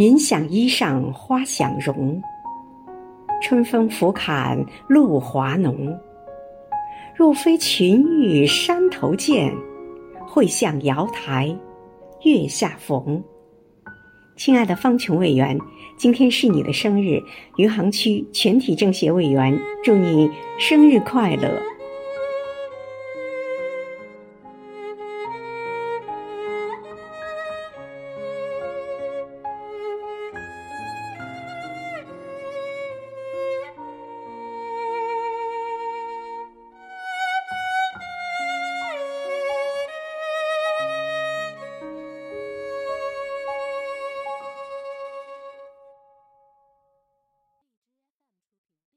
云想衣裳花想容。春风拂槛露华浓。若非群玉山头见会向瑶台月下逢。亲爱的方琼委员今天是你的生日余杭区全体政协委员祝你生日快乐。